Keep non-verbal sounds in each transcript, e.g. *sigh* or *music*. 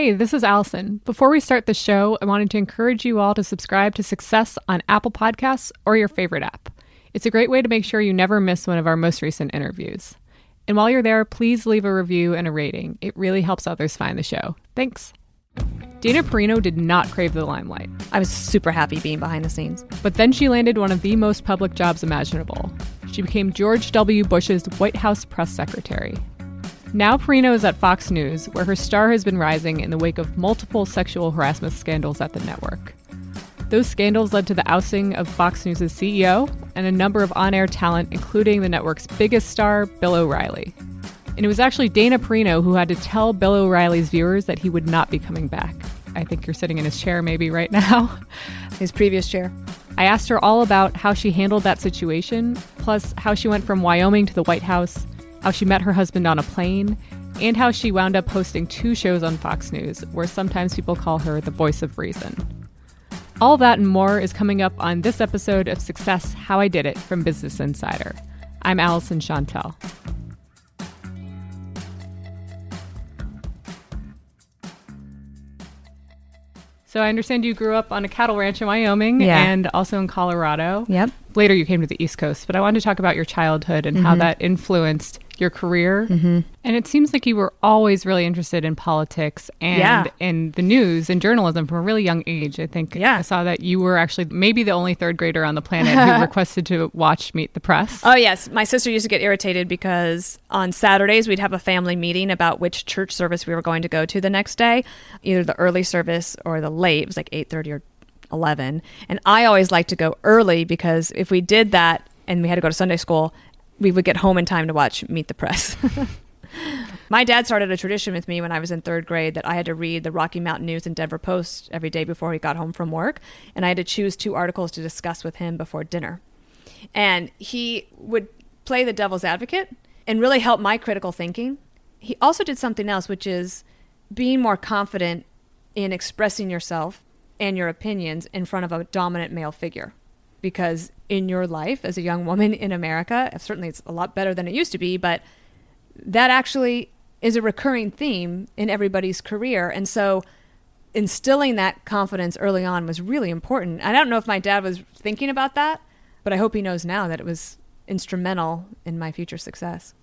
Hey, this is Alyson. Before we start the show, I wanted to encourage you all to subscribe to Success on Apple Podcasts or your favorite app. It's a great way to make sure you never miss one of our most recent interviews. And while you're there, please leave a review and a rating. It really helps others find the show. Thanks. Dana Perino did not crave the limelight. I was super happy being behind the scenes. But then she landed one of the most public jobs imaginable. She became George W. Bush's White House press secretary. Now Perino is at Fox News, where her star has been rising in the wake of multiple sexual harassment scandals at the network. Those scandals led to the ousting of Fox News' CEO and a number of on air talent, including the network's biggest star, Bill O'Reilly. And it was actually Dana Perino who had to tell Bill O'Reilly's viewers that he would not be coming back. I think you're sitting in his chair maybe right now. *laughs* His previous chair. I asked her all about how she handled that situation, plus how she went from Wyoming to the White House, how she met her husband on a plane, and how she wound up hosting two shows on Fox News, where sometimes people call her the voice of reason. All that and more is coming up on this episode of Success How I Did It from Business Insider. I'm Alyson Shontell. So I understand you grew up on a cattle ranch in Wyoming Yeah. and also in Colorado. Yep. Later you came to the East Coast, but I wanted to talk about your childhood and how mm-hmm. that influenced your career. Mm-hmm. And it seems like you were always really interested in politics and Yeah. in the news and journalism from a really young age. I think Yeah. I saw that you were actually maybe the only third grader on the planet who *laughs* requested to watch Meet the Press. Oh, yes. My sister used to get irritated because on Saturdays we'd have a family meeting about which church service we were going to go to the next day, either the early service or the late. It was like 8.30 or 11. And I always liked to go early because if we did that and we had to go to Sunday school, we would get home in time to watch Meet the Press. *laughs* My dad started a tradition with me when I was in third grade that I had to read the Rocky Mountain News and Denver Post every day before he got home from work. And I had to choose two articles to discuss with him before dinner. And he would play the devil's advocate and really help my critical thinking. He also did something else, which is being more confident in expressing yourself and your opinions in front of a dominant male figure. Because in your life as a young woman in America, certainly it's a lot better than it used to be, but that actually is a recurring theme in everybody's career. And so instilling that confidence early on was really important. I don't know if my dad was thinking about that, but I hope he knows now that it was instrumental in my future success.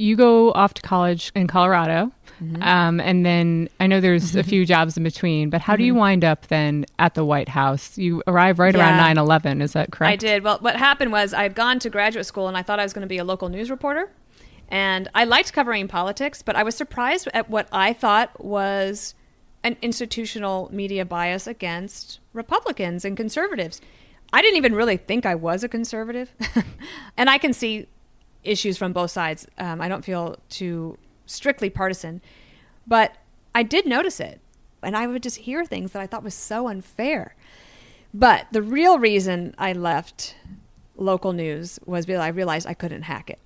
You go off to college in Colorado, Mm-hmm. um, and then I know there's a few jobs in between. But how do you wind up then at the White House? You arrive right Mm-hmm. Yeah. around 9/11. Is that correct? I did. Well, what happened was I had gone to graduate school and I thought I was going to be a local news reporter. And I liked covering politics, but I was surprised at what I thought was an institutional media bias against Republicans and conservatives. I didn't even really think I was a conservative. *laughs* and I can see issues from both sides. Um, I don't feel too strictly partisan, but I did notice it. And I would just hear things that I thought was so unfair. But the real reason I left local news was because I realized I couldn't hack it.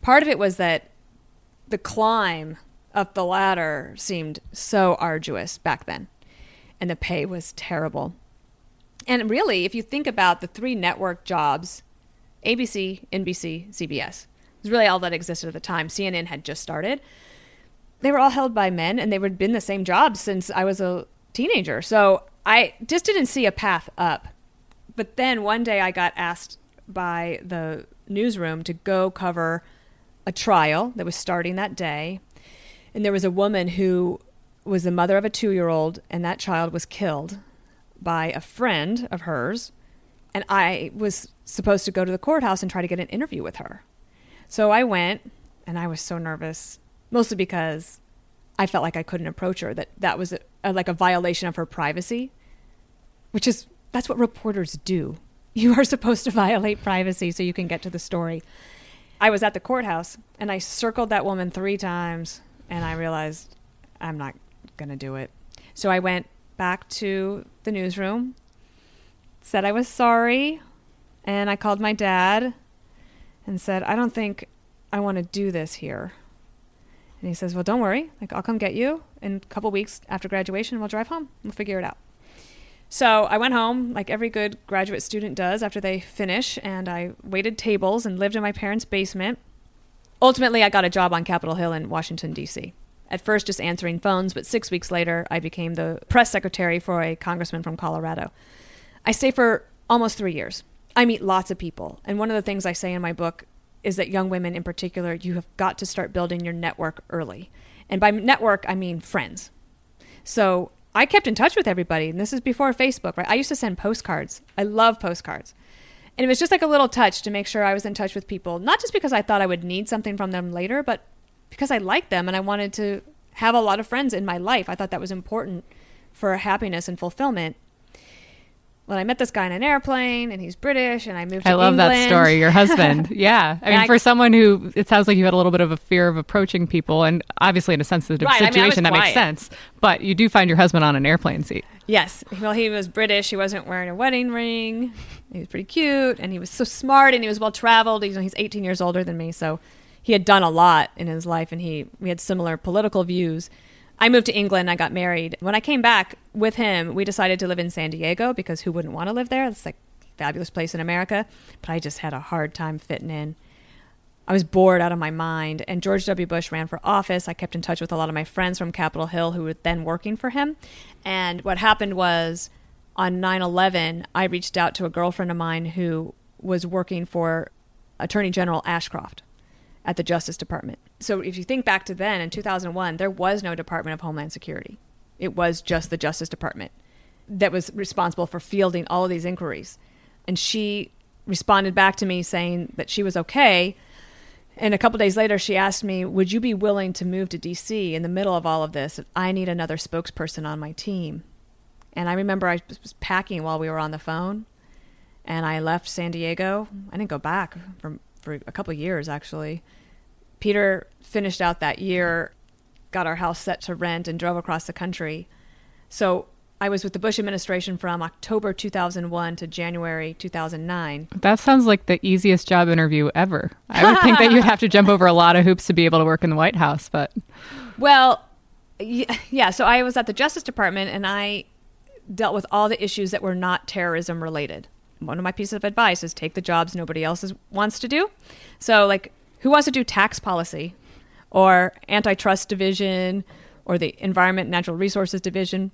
Part of it was that the climb up the ladder seemed so arduous back then, and the pay was terrible. And really, if you think about the three network jobs ABC, NBC, CBS really all that existed at the time. CNN had just started. They were all held by men and they had been the same jobs since I was a teenager. So I just didn't see a path up. But then one day I got asked by the newsroom to go cover a trial that was starting that day. And there was a woman who was the mother of a two year old, and that child was killed by a friend of hers. And I was supposed to go to the courthouse and try to get an interview with her. So I went, and I was so nervous, mostly because I felt like I couldn't approach her, that that was a, a, like a violation of her privacy, which is that's what reporters do. *laughs* You are supposed to violate privacy so you can get to the story. I was at the courthouse and I circled that woman three times and I realized I'm not going to do it. So I went back to the newsroom, said I was sorry, and I called my dad and said, I don't think I want to do this here. And he says, Well, don't worry. Like, I'll come get you in a couple weeks after graduation. We'll drive home. We'll figure it out. So I went home, like every good graduate student does after they finish, and I waited tables and lived in my parents' basement. Ultimately, I got a job on Capitol Hill in Washington, D.C. At first, just answering phones, but six weeks later, I became the press secretary for a congressman from Colorado. I stayed for almost three years. I meet lots of people, and one of the things I say in my book is that young women in particular, you have got to start building your network early. And by network, I mean friends. So I kept in touch with everybody, and this is before Facebook, right? I used to send postcards. I love postcards. And it was just like a little touch to make sure I was in touch with people, not just because I thought I would need something from them later, but because I liked them and I wanted to have a lot of friends in my life. I thought that was important for happiness and fulfillment well, I met this guy in an airplane, and he's British, and I moved. to England. I love England. that story. Your husband, *laughs* yeah. I mean, I- for someone who it sounds like you had a little bit of a fear of approaching people, and obviously in a sensitive Right, I mean, I situation, that makes sense. But you do find your husband on an airplane seat. Yes. Well, he was British. He wasn't wearing a wedding ring. He was pretty cute, and he was so smart, and he was well traveled. He's he's 18 years older than me, so he had done a lot in his life, and he we had similar political views. I moved to England. I got married. When I came back with him, we decided to live in San Diego because who wouldn't want to live there? It's like a fabulous place in America. But I just had a hard time fitting in. I was bored out of my mind. And George W. Bush ran for office. I kept in touch with a lot of my friends from Capitol Hill who were then working for him. And what happened was on 9 11, I reached out to a girlfriend of mine who was working for Attorney General Ashcroft at the Justice Department. So if you think back to then in 2001, there was no Department of Homeland Security. It was just the Justice Department that was responsible for fielding all of these inquiries. And she responded back to me saying that she was okay. And a couple days later, she asked me, Would you be willing to move to DC in the middle of all of this? I need another spokesperson on my team. And I remember I was packing while we were on the phone. And I left San Diego. I didn't go back for, for a couple years, actually. Peter finished out that year, got our house set to rent, and drove across the country. So I was with the Bush administration from October 2001 to January 2009. That sounds like the easiest job interview ever. I would think that you'd have to *laughs* jump over a lot of hoops to be able to work in the White House, but Well, yeah, so I was at the Justice Department and I dealt with all the issues that were not terrorism related. One of my pieces of advice is take the jobs nobody else is, wants to do. So, like, who wants to do tax policy or antitrust division or the Environment and Natural Resources division?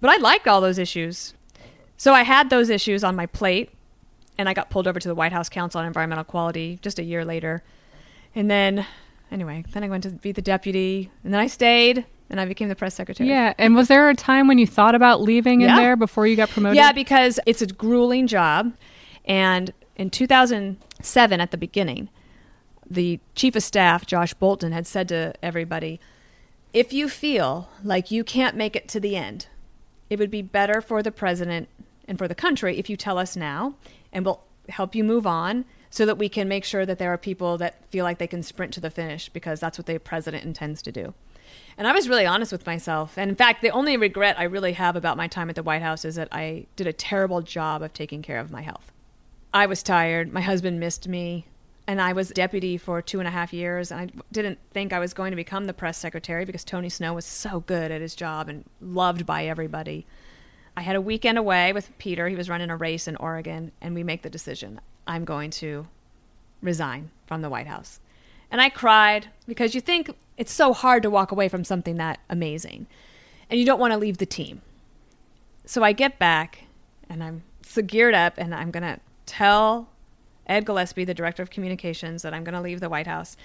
But I liked all those issues. So, I had those issues on my plate and I got pulled over to the White House Council on Environmental Quality just a year later. And then, anyway, then I went to be the deputy, and then I stayed, and I became the press secretary. yeah. And was there a time when you thought about leaving in Yeah. there before you got promoted? Yeah, because it's a grueling job. And in 2007, at the beginning, the chief of staff, Josh Bolten, had said to everybody if you feel like you can't make it to the end, it would be better for the president and for the country if you tell us now, and we'll help you move on so that we can make sure that there are people that feel like they can sprint to the finish because that's what the president intends to do. And I was really honest with myself. And in fact, the only regret I really have about my time at the White House is that I did a terrible job of taking care of my health. I was tired. My husband missed me. And I was deputy for two and a half years. And I didn't think I was going to become the press secretary because Tony Snow was so good at his job and loved by everybody. I had a weekend away with Peter. He was running a race in Oregon. And we make the decision I'm going to resign from the White House. And I cried because you think it's so hard to walk away from something that amazing. And you don't want to leave the team. So I get back and I'm so geared up and I'm going to tell Ed Gillespie, the director of communications, that I'm going to leave the White House.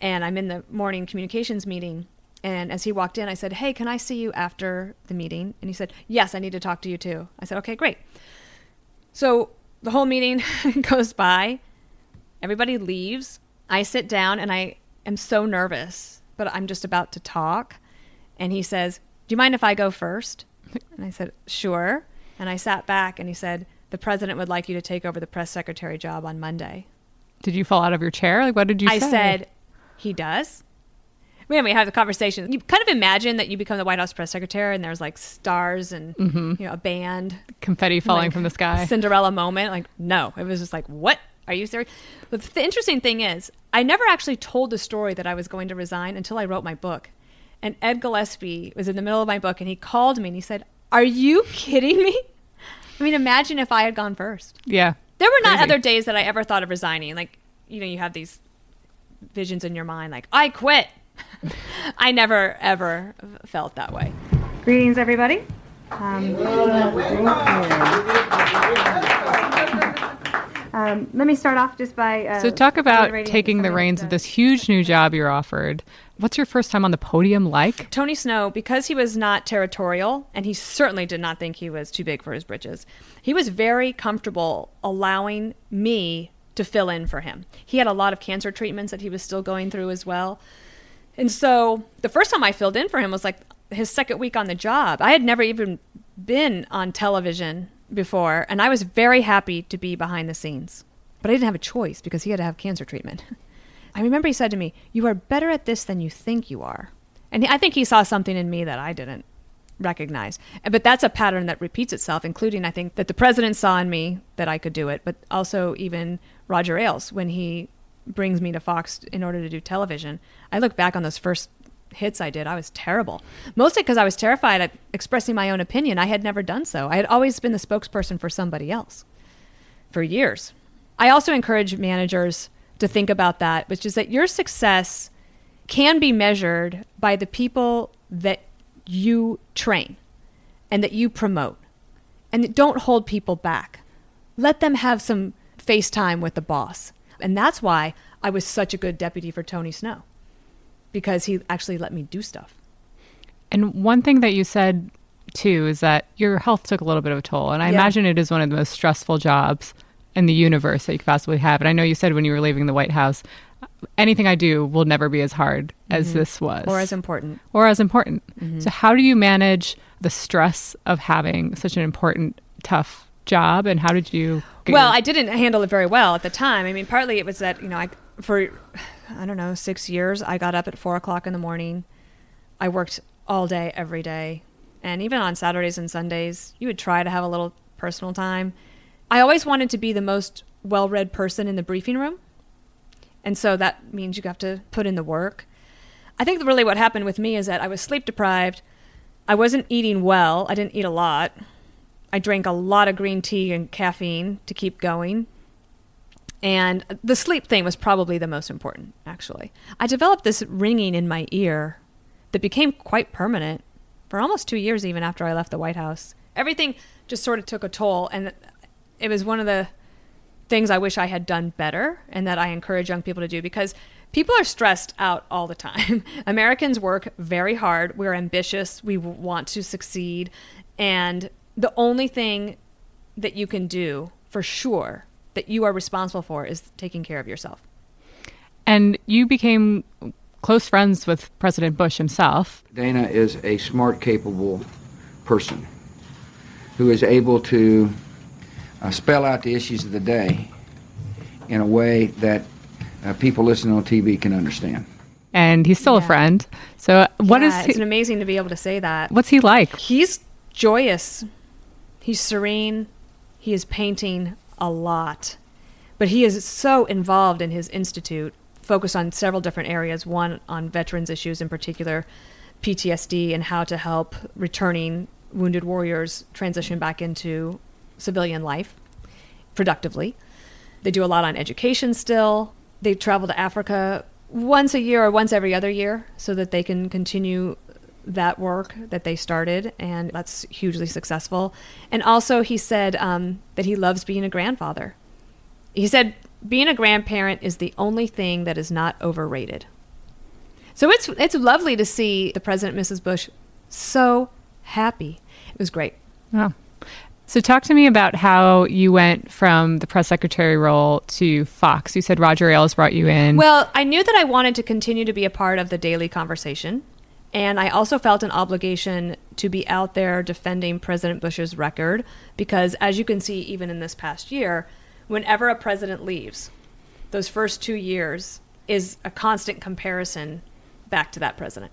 And I'm in the morning communications meeting. And as he walked in, I said, Hey, can I see you after the meeting? And he said, Yes, I need to talk to you too. I said, Okay, great. So the whole meeting *laughs* goes by, everybody leaves. I sit down and I am so nervous, but I'm just about to talk. And he says, Do you mind if I go first? And I said, Sure. And I sat back and he said, The president would like you to take over the press secretary job on Monday. Did you fall out of your chair? Like, what did you say? I say? said, He does. Man, we had the conversation. You kind of imagine that you become the White House press secretary and there's like stars and mm-hmm. you know a band confetti falling like, from the sky. Cinderella moment. Like, no, it was just like, what? Are you serious? But the interesting thing is, I never actually told the story that I was going to resign until I wrote my book. And Ed Gillespie was in the middle of my book and he called me and he said, Are you kidding me? I mean, imagine if I had gone first. yeah. There were not Crazy. other days that I ever thought of resigning. Like, you know, you have these visions in your mind, like, I quit. *laughs* I never, ever felt that way. Greetings, everybody. Um, um, let me start off just by. Uh, So talk about taking the reins of this huge new job you're offered. What's your first time on the podium like? Tony Snow, because he was not territorial, and he certainly did not think he was too big for his britches, he was very comfortable allowing me to fill in for him. He had a lot of cancer treatments that he was still going through as well. And so the first time I filled in for him was like his second week on the job. I had never even been on television before, and I was very happy to be behind the scenes. But I didn't have a choice because he had to have cancer treatment. *laughs* I remember he said to me, You are better at this than you think you are. And I think he saw something in me that I didn't recognize. But that's a pattern that repeats itself, including I think that the president saw in me that I could do it, but also even Roger Ailes when he brings me to Fox in order to do television. I look back on those first hits I did, I was terrible. Mostly because I was terrified at expressing my own opinion. I had never done so. I had always been the spokesperson for somebody else for years. I also encourage managers to think about that, which is that your success can be measured by the people that you train and that you promote. And don't hold people back. Let them have some face time with the boss. And that's why I was such a good deputy for Tony Snow, because he actually let me do stuff. And one thing that you said too is that your health took a little bit of a toll. And I Yeah. imagine it is one of the most stressful jobs in the universe that you could possibly have. And I know you said when you were leaving the White House, anything I do will never be as hard as this was. Mm-hmm. Or as important. or as important. So how do you manage the stress of having such an important, tough job? And how did you get Well, your- I didn't handle it very well at the time. I mean, partly it was that you know, I for I don't know six years, I got up at four o'clock in the morning. I worked all day, every day, and even on Saturdays and Sundays, you would try to have a little personal time. I always wanted to be the most well-read person in the briefing room, and so that means you have to put in the work. I think really what happened with me is that I was sleep deprived. I wasn't eating well. I didn't eat a lot. I drank a lot of green tea and caffeine to keep going. And the sleep thing was probably the most important, actually. I developed this ringing in my ear that became quite permanent for almost two years, even after I left the White House. Everything just sort of took a toll. And it was one of the things I wish I had done better and that I encourage young people to do because people are stressed out all the time. *laughs* Americans work very hard. We're ambitious. We want to succeed. And the only thing that you can do for sure that you are responsible for is taking care of yourself. and you became close friends with President Bush himself. Dana is a smart, capable person who is able to uh, spell out the issues of the day in a way that uh, people listening on TV can understand. And he's still a friend. So what is Yeah, he, it's amazing to be able to say that. what's he like? He's joyous. He's serene. He is painting a lot. But he is so involved in his institute, focused on several different areas, one on veterans issues in particular, PTSD and how to help returning wounded warriors transition back into civilian life productively. They do a lot on education still. They travel to Africa once a year or once every other year so that they can continue that work that they started, and that's hugely successful. And also, he said um, that he loves being a grandfather. He said being a grandparent is the only thing that is not overrated. So it's it's lovely to see the president, Mrs. Bush, so happy. It was great. Wow. So talk to me about how you went from the press secretary role to Fox. You said Roger Ailes brought you in. Well, I knew that I wanted to continue to be a part of the daily conversation. And I also felt an obligation to be out there defending President Bush's record because, as you can see, even in this past year, whenever a president leaves, those first two years is a constant comparison back to that president.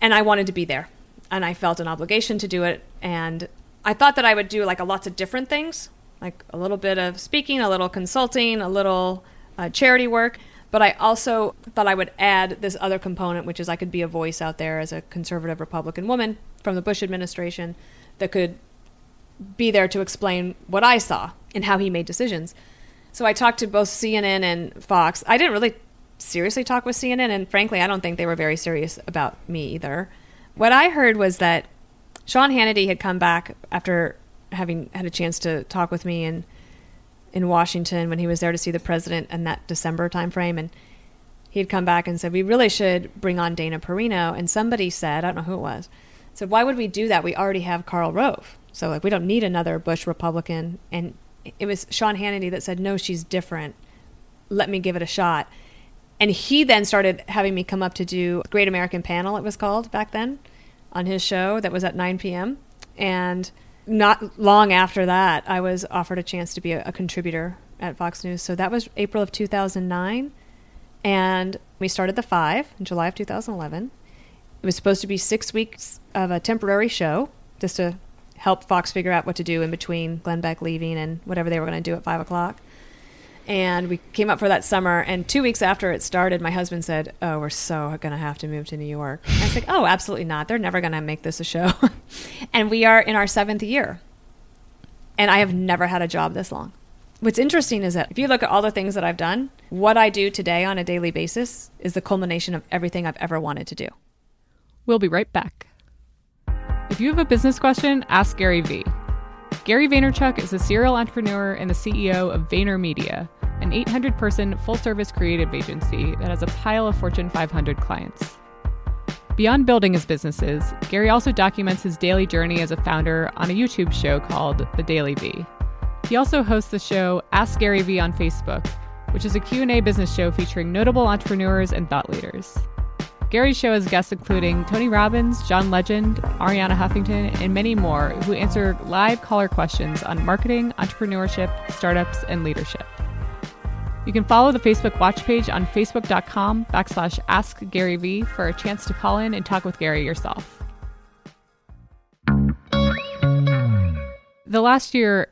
And I wanted to be there. And I felt an obligation to do it. And I thought that I would do like a lots of different things, like a little bit of speaking, a little consulting, a little uh, charity work. But I also thought I would add this other component, which is I could be a voice out there as a conservative Republican woman from the Bush administration that could be there to explain what I saw and how he made decisions. So I talked to both CNN and Fox. I didn't really seriously talk with CNN, and frankly, I don't think they were very serious about me either. What I heard was that Sean Hannity had come back after having had a chance to talk with me in in Washington when he was there to see the president in that December timeframe, and he had come back and said we really should bring on Dana Perino. And somebody said, I don't know who it was, said why would we do that? We already have Karl Rove, so like we don't need another Bush Republican. And it was Sean Hannity that said, no, she's different. Let me give it a shot. And he then started having me come up to do Great American Panel, it was called back then, on his show that was at 9 p.m. And not long after that, I was offered a chance to be a, a contributor at Fox News. So that was April of 2009. And we started The Five in July of 2011. It was supposed to be six weeks of a temporary show just to help Fox figure out what to do in between Glenn Beck leaving and whatever they were going to do at 5 o'clock and we came up for that summer. And two weeks after it started, my husband said, "Oh, we're so to have to move to New York." And I was like, "Oh, absolutely not. They're never to make this a show." *laughs* and we are in our seventh year, and I have never had a job this long. What's interesting is that if you look at all the things that I've done, what I do today on a daily basis is the culmination of everything I've ever wanted to do. We'll be right back. If you have a business question, ask Gary Vee. Gary Vaynerchuk is a serial entrepreneur and the CEO of VaynerMedia, an 800 person full service creative agency that has a pile of Fortune 500 clients. Beyond building his businesses, Gary also documents his daily journey as a founder on a YouTube show called The DailyVee. He also hosts the show Ask Gary Vee on Facebook, which is a Q&A business show featuring notable entrepreneurs and thought leaders. Gary's show has guests including Tony Robbins, John Legend, Arianna Huffington, and many more who answer live caller questions on marketing, entrepreneurship, startups, and leadership. You can follow the Facebook watch page on facebook.com backslash ask Gary Vee for a chance to call in and talk with Gary yourself. The last year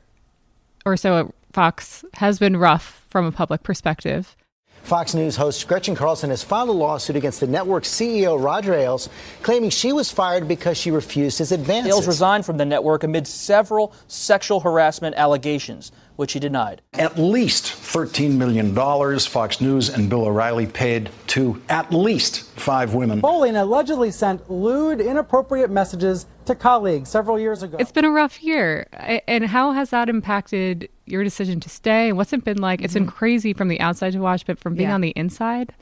or so at Fox has been rough from a public perspective. Fox News host Gretchen Carlson has filed a lawsuit against the network's CEO, Roger Ailes, claiming she was fired because she refused his advances. Ailes resigned from the network amid several sexual harassment allegations, which he denied. At least $13 million Fox News and Bill O'Reilly paid to at least five women. Bowling allegedly sent lewd, inappropriate messages to colleagues several years ago. It's been a rough year. And how has that impacted your decision to stay? And what's it been like? Mm-hmm. It's been mm-hmm. crazy from the outside to watch, but from being yeah. on the inside?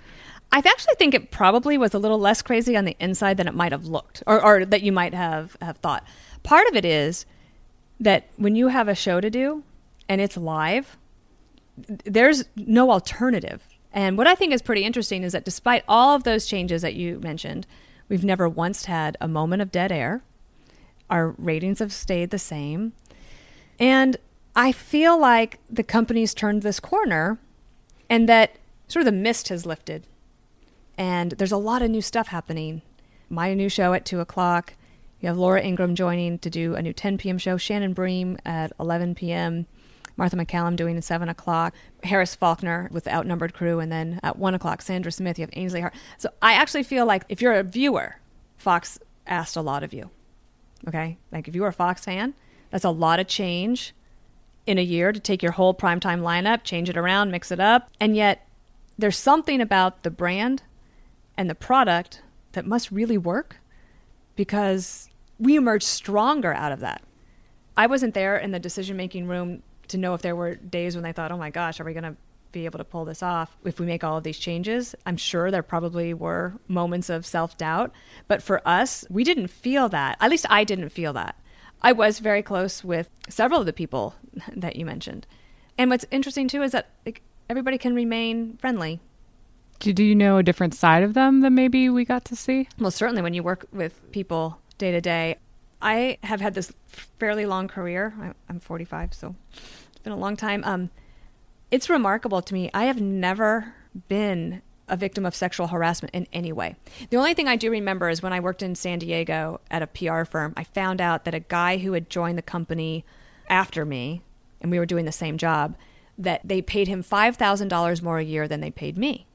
I actually think it probably was a little less crazy on the inside than it might have looked or, or that you might have, have thought. Part of it is that when you have a show to do and it's live, there's no alternative. And what I think is pretty interesting is that despite all of those changes that you mentioned, we've never once had a moment of dead air. Our ratings have stayed the same. And I feel like the company's turned this corner and that sort of the mist has lifted. And there's a lot of new stuff happening. My new show at 2 o'clock. You have Laura Ingraham joining to do a new 10 p.m. show, Shannon Bream at 11 p.m., Martha MacCallum doing at 7 o'clock, Harris Faulkner with the Outnumbered Crew, and then at 1 o'clock, Sandra Smith, you have Ainsley Hart. So I actually feel like if you're a viewer, Fox asked a lot of you. Okay. Like if you are a Fox fan, that's a lot of change in a year to take your whole primetime lineup, change it around, mix it up. And yet there's something about the brand and the product that must really work because we emerged stronger out of that. I wasn't there in the decision making room to know if there were days when they thought, oh my gosh, are we going to be able to pull this off if we make all of these changes. I'm sure there probably were moments of self doubt, but for us, we didn't feel that. At least I didn't feel that. I was very close with several of the people *laughs* that you mentioned. And what's interesting too is that like, everybody can remain friendly. Do, do you know a different side of them that maybe we got to see? Well, certainly when you work with people day to day. I have had this fairly long career. I'm 45, so it's been a long time. Um, it's remarkable to me. I have never been a victim of sexual harassment in any way. The only thing I do remember is when I worked in San Diego at a PR firm, I found out that a guy who had joined the company after me, and we were doing the same job, that they paid him $5,000 more a year than they paid me.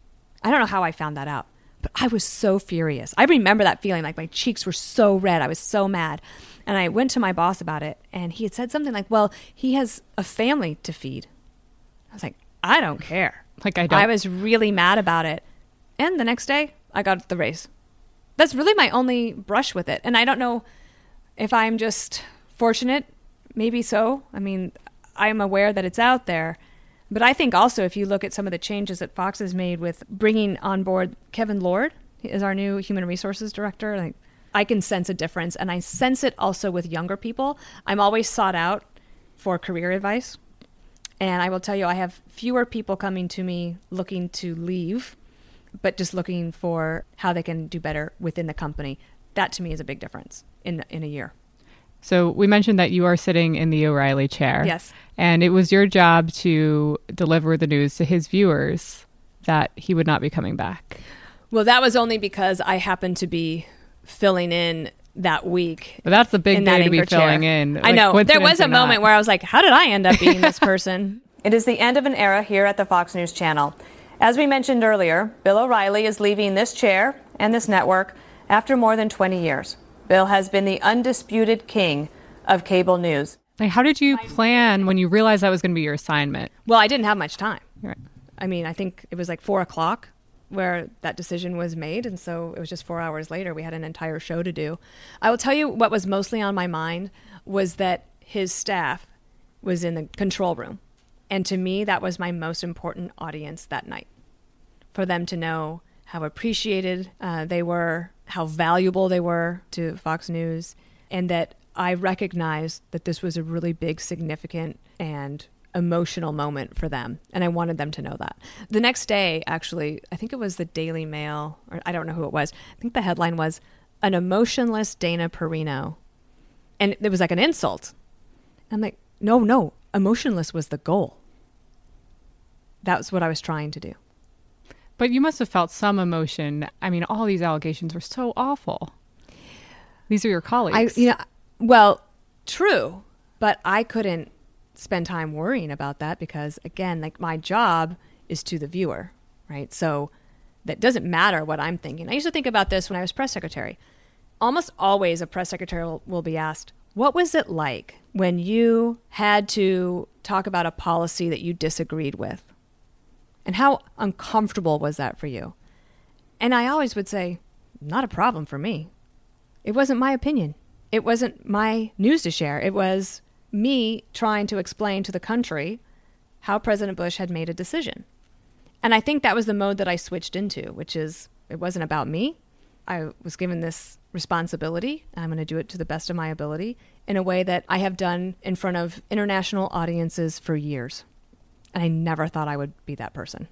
I don't know how I found that out, but I was so furious. I remember that feeling like my cheeks were so red. I was so mad. And I went to my boss about it, and he had said something like, Well, he has a family to feed. I was like, I don't care. Like, I don't. I was really mad about it. And the next day, I got the raise. That's really my only brush with it. And I don't know if I'm just fortunate. Maybe so. I mean, I'm aware that it's out there. But I think also if you look at some of the changes that Fox has made with bringing on board Kevin Lord as our new human resources director, like I can sense a difference and I sense it also with younger people. I'm always sought out for career advice. And I will tell you I have fewer people coming to me looking to leave, but just looking for how they can do better within the company. That to me is a big difference in in a year. So we mentioned that you are sitting in the O'Reilly chair. Yes. And it was your job to deliver the news to his viewers that he would not be coming back. Well, that was only because I happened to be filling in that week. But that's a big in that day to be anchor chair. filling in. I know. There was a moment where I was like, how did I end up being this *laughs* person? it is the end of an era here at the Fox News Channel. As we mentioned earlier, Bill O'Reilly is leaving this chair and this network after more than 20 years. Bill has been the undisputed king of cable news. Like, how did you plan when you realized that was going to be your assignment? Well, I didn't have much time. Right. I mean, I think it was like four o'clock where that decision was made. And so it was just four hours later. We had an entire show to do. I will tell you what was mostly on my mind was that his staff was in the control room. And to me, that was my most important audience that night for them to know how appreciated uh, they were, how valuable they were to Fox News, and that I recognized that this was a really big, significant, and emotional moment for them. And I wanted them to know that. The next day, actually, I think it was the Daily Mail, or I don't know who it was. I think the headline was An Emotionless Dana Perino. And it was like an insult. I'm like, no, no, emotionless was the goal. That was what I was trying to do. But you must have felt some emotion. I mean, all these allegations were so awful. These are your colleagues. I, you know, well, true, but I couldn't spend time worrying about that because, again, like my job is to the viewer, right? So that doesn't matter what I'm thinking. I used to think about this when I was press secretary. Almost always, a press secretary will, will be asked, "What was it like when you had to talk about a policy that you disagreed with?" And how uncomfortable was that for you? And I always would say, not a problem for me. It wasn't my opinion. It wasn't my news to share. It was me trying to explain to the country how President Bush had made a decision. And I think that was the mode that I switched into, which is it wasn't about me. I was given this responsibility, I'm going to do it to the best of my ability in a way that I have done in front of international audiences for years. And I never thought I would be that person.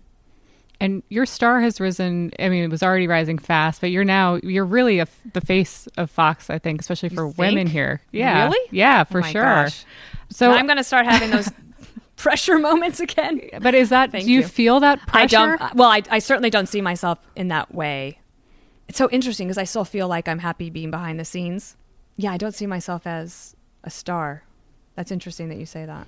and your star has risen. I mean, it was already rising fast, but you're now you're really a, the face of Fox. I think, especially for women here. Yeah, Really? Yeah, oh for Oh sure. gosh. So Now I'm going to start having those *laughs* pressure moments again. But is that Thank do you, you. feel that pressure? I don't. Uh, well, I, I certainly don't see myself in that way. It's so interesting because I still feel like I'm happy being behind the scenes. Yeah, I don't see myself as a star. That's interesting that you say that.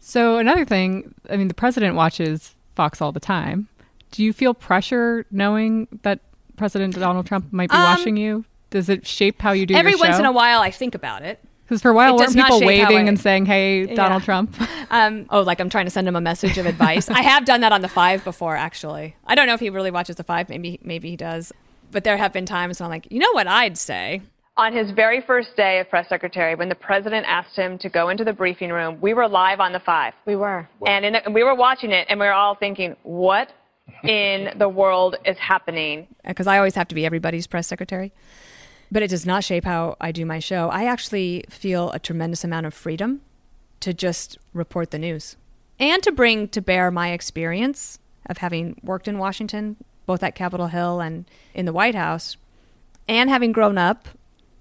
So another thing, I mean, the president watches Fox all the time. Do you feel pressure knowing that President Donald Trump might be Um, watching you? Does it shape how you do it? Every once in a while, I think about it. Because for a while, weren't people waving I- and saying, "Hey, Donald Yeah. Trump"? *laughs* Um, oh, like I'm trying to send him a message of advice. I have done that on the five before, actually. I don't know if he really watches the five. Maybe maybe he does. But there have been times when I'm like, you know what I'd say? On his very first day as press secretary, when the president asked him to go into the briefing room, we were live on the five. We were. And in, we were watching it, and we were all thinking, what in the world is happening? *laughs* Because I always have to be everybody's press secretary. But it does not shape how I do my show. I actually feel a tremendous amount of freedom to just report the news and to bring to bear my experience of having worked in Washington, both at Capitol Hill and in the White House, and having grown up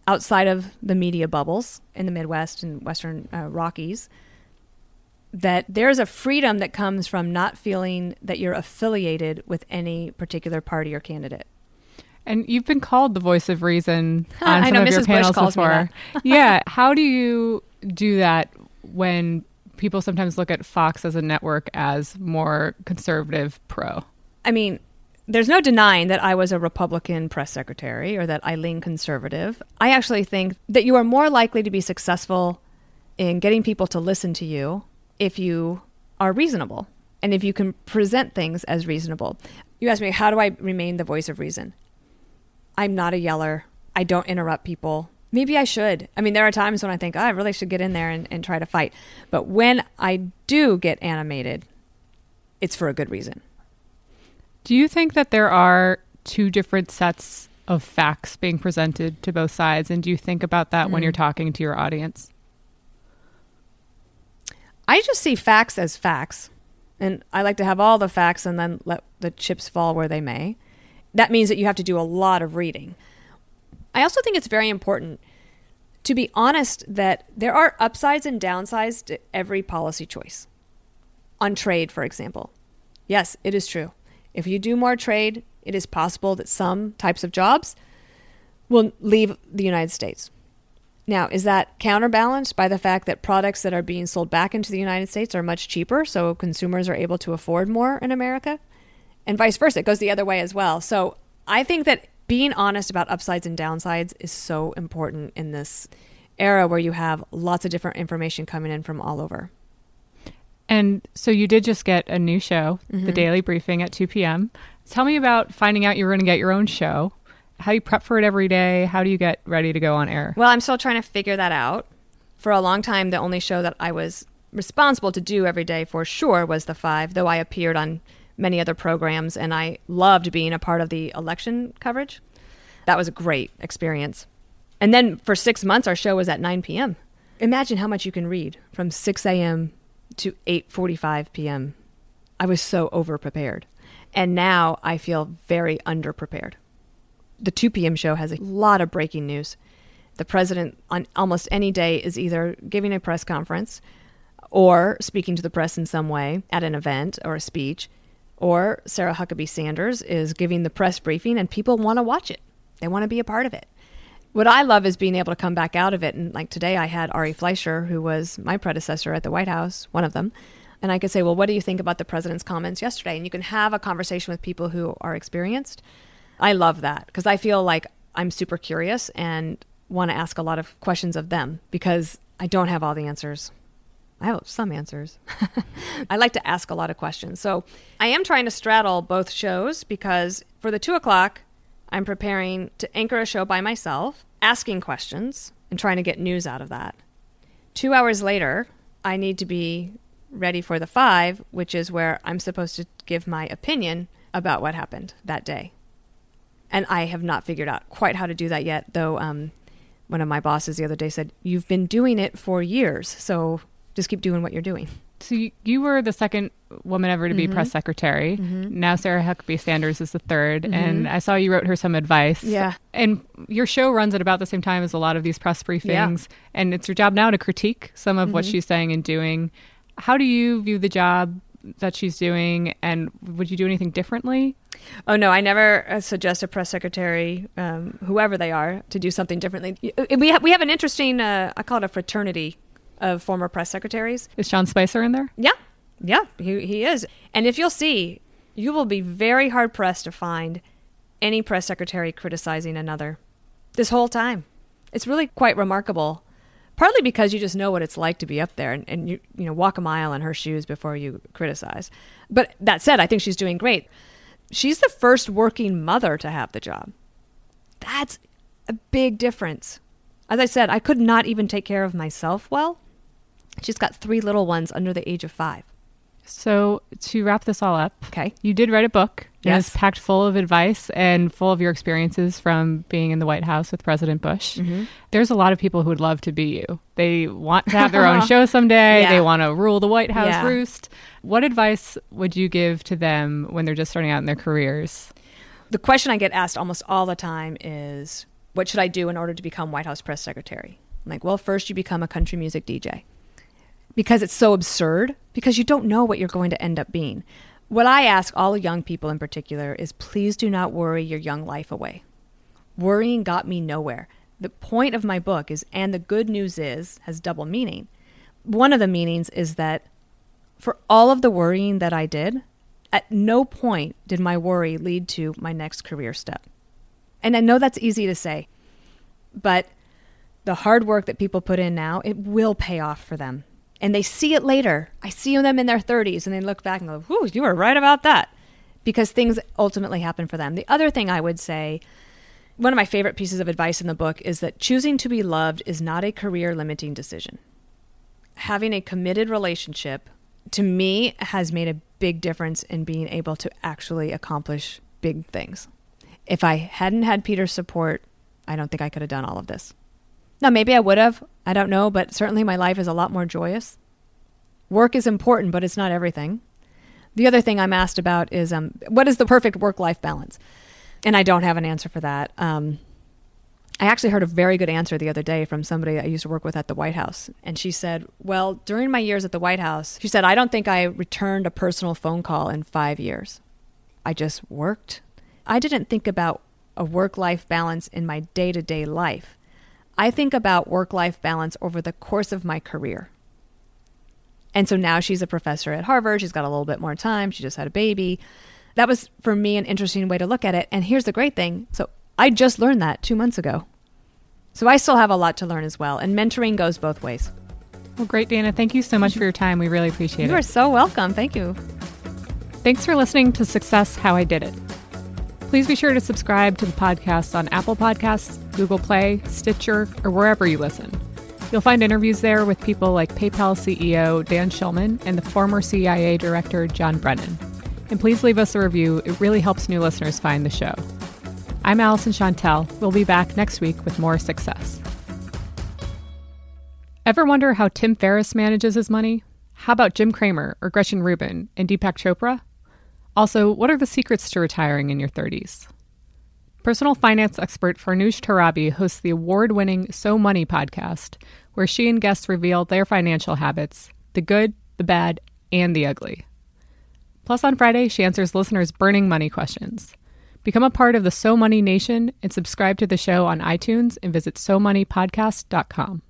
outside of the media bubbles in the Midwest and Western uh, Rockies. That there's a freedom that comes from not feeling that you're affiliated with any particular party or candidate. And you've been called the voice of reason *laughs* on I some know, of Mrs. your Bush panels before. *laughs* yeah. How do you do that when people sometimes look at Fox as a network as more conservative pro? I mean, there's no denying that I was a Republican press secretary or that I lean conservative. I actually think that you are more likely to be successful in getting people to listen to you if you are reasonable and if you can present things as reasonable. You asked me, how do I remain the voice of reason? I'm not a yeller. I don't interrupt people. Maybe I should. I mean, there are times when I think, oh, I really should get in there and, and try to fight. But when I do get animated, it's for a good reason. Do you think that there are two different sets of facts being presented to both sides? And do you think about that when Mm. you're talking to your audience? I just see facts as facts. And I like to have all the facts and then let the chips fall where they may. That means that you have to do a lot of reading. I also think it's very important to be honest that there are upsides and downsides to every policy choice. On trade, for example. Yes, it is true. If you do more trade, it is possible that some types of jobs will leave the United States. Now, is that counterbalanced by the fact that products that are being sold back into the United States are much cheaper, so consumers are able to afford more in America? And vice versa, it goes the other way as well. So I think that being honest about upsides and downsides is so important in this era where you have lots of different information coming in from all over. And so you did just get a new show, The Mhm. Daily Briefing at 2 p.m. Tell me about finding out you were going to get your own show. How you prep for it every day? How do you get ready to go on air? Well, I'm still trying to figure that out. For a long time, the only show that I was responsible to do every day for sure was The Five, though I appeared on many other programs and I loved being a part of the election coverage. That was a great experience. And then for six months, our show was at 9 p.m. Imagine how much you can read from 6 a.m. to 8:45 p.m. I was so overprepared, and now I feel very underprepared the 2 p.m. show has a lot of breaking news. The president, on almost any day, is either giving a press conference or speaking to the press in some way at an event or a speech, or Sarah Huckabee Sanders is giving the press briefing and people want to watch it. They want to be a part of it. What I love is being able to come back out of it. And like today, I had Ari Fleischer, who was my predecessor at the White House, one of them. And I could say, well, what do you think about the president's comments yesterday? And you can have a conversation with people who are experienced. I love that because I feel like I'm super curious and want to ask a lot of questions of them because I don't have all the answers. I have some answers. *laughs* I like to ask a lot of questions. So I am trying to straddle both shows because for the two o'clock, I'm preparing to anchor a show by myself, asking questions and trying to get news out of that. Two hours later, I need to be ready for the five, which is where I'm supposed to give my opinion about what happened that day. And I have not figured out quite how to do that yet, though um, one of my bosses the other day said, You've been doing it for years, so just keep doing what you're doing. So you, you were the second woman ever to be Mhm. press secretary. Mhm. Now Sarah Huckabee Sanders is the 3rd Mhm. and I saw you wrote her some advice. Yeah. And your show runs at about the same time as a lot of these press briefings, and it's your job now to critique some of what Mhm. she's saying and doing. How do you view the job that she's doing, and would you do anything differently? Oh no, I never uh, suggest a press secretary, um, whoever they are, to do something differently. We have we have an interesting, uh, I call it a fraternity of former press secretaries. Is Sean Spicer in there? Yeah, yeah, he he is. And if you'll see, you will be very hard pressed to find any press secretary criticizing another this whole time. It's really quite remarkable. Partly because you just know what it's like to be up there and, and you you know walk a mile in her shoes before you criticize. But that said, I think she's doing great. She's the first working mother to have the job. That's a big difference. As I said, I could not even take care of myself well. She's got three little ones under the age of five. So to wrap this all up, okay, you did write a book. Yes. it's packed full of advice and full of your experiences from being in the White House with President Bush. Mhm. There's a lot of people who would love to be you. They want to have their own *laughs* show someday. Yeah. They want to rule the White House Yeah. roost. What advice would you give to them when they're just starting out in their careers? The question I get asked almost all the time is, what should I do in order to become White House press secretary? I'm like, well, first you become a country music DJ. Because it's so absurd, because you don't know what you're going to end up being. What I ask all young people in particular is please do not worry your young life away. Worrying got me nowhere. The point of my book is, and the good news is, has double meaning. One of the meanings is that for all of the worrying that I did, at no point did my worry lead to my next career step. And I know that's easy to say, but the hard work that people put in now, it will pay off for them. And they see it later. I see them in their 30s and they look back and go, whoo, you were right about that. Because things ultimately happen for them. The other thing I would say, one of my favorite pieces of advice in the book is that choosing to be loved is not a career limiting decision. Having a committed relationship to me has made a big difference in being able to actually accomplish big things. If I hadn't had Peter's support, I don't think I could have done all of this. Now, maybe I would have. I don't know, but certainly my life is a lot more joyous. Work is important, but it's not everything. The other thing I'm asked about is um, what is the perfect work life balance? And I don't have an answer for that. Um, I actually heard a very good answer the other day from somebody I used to work with at the White House. And she said, Well, during my years at the White House, she said, I don't think I returned a personal phone call in five years. I just worked. I didn't think about a work life balance in my day to day life. I think about work life balance over the course of my career. And so now she's a professor at Harvard. She's got a little bit more time. She just had a baby. That was, for me, an interesting way to look at it. And here's the great thing. So I just learned that two months ago. So I still have a lot to learn as well. And mentoring goes both ways. Well, great, Dana. Thank you so much for your time. We really appreciate You it. You are so welcome. Thank you. Thanks for listening to Success How I Did It. Please be sure to subscribe to the podcast on Apple Podcasts, Google Play, Stitcher, or wherever you listen. You'll find interviews there with people like PayPal CEO Dan Schulman and the former CIA Director John Brennan. And please leave us a review, it really helps new listeners find the show. I'm Alyson Shontell. We'll be back next week with more success. Ever wonder how Tim Ferriss manages his money? How about Jim Cramer or Gretchen Rubin and Deepak Chopra? Also, what are the secrets to retiring in your 30s? Personal finance expert Farnoosh Torabi hosts the award winning So Money podcast, where she and guests reveal their financial habits the good, the bad, and the ugly. Plus, on Friday, she answers listeners' burning money questions. Become a part of the So Money Nation and subscribe to the show on iTunes and visit SoMoneyPodcast.com.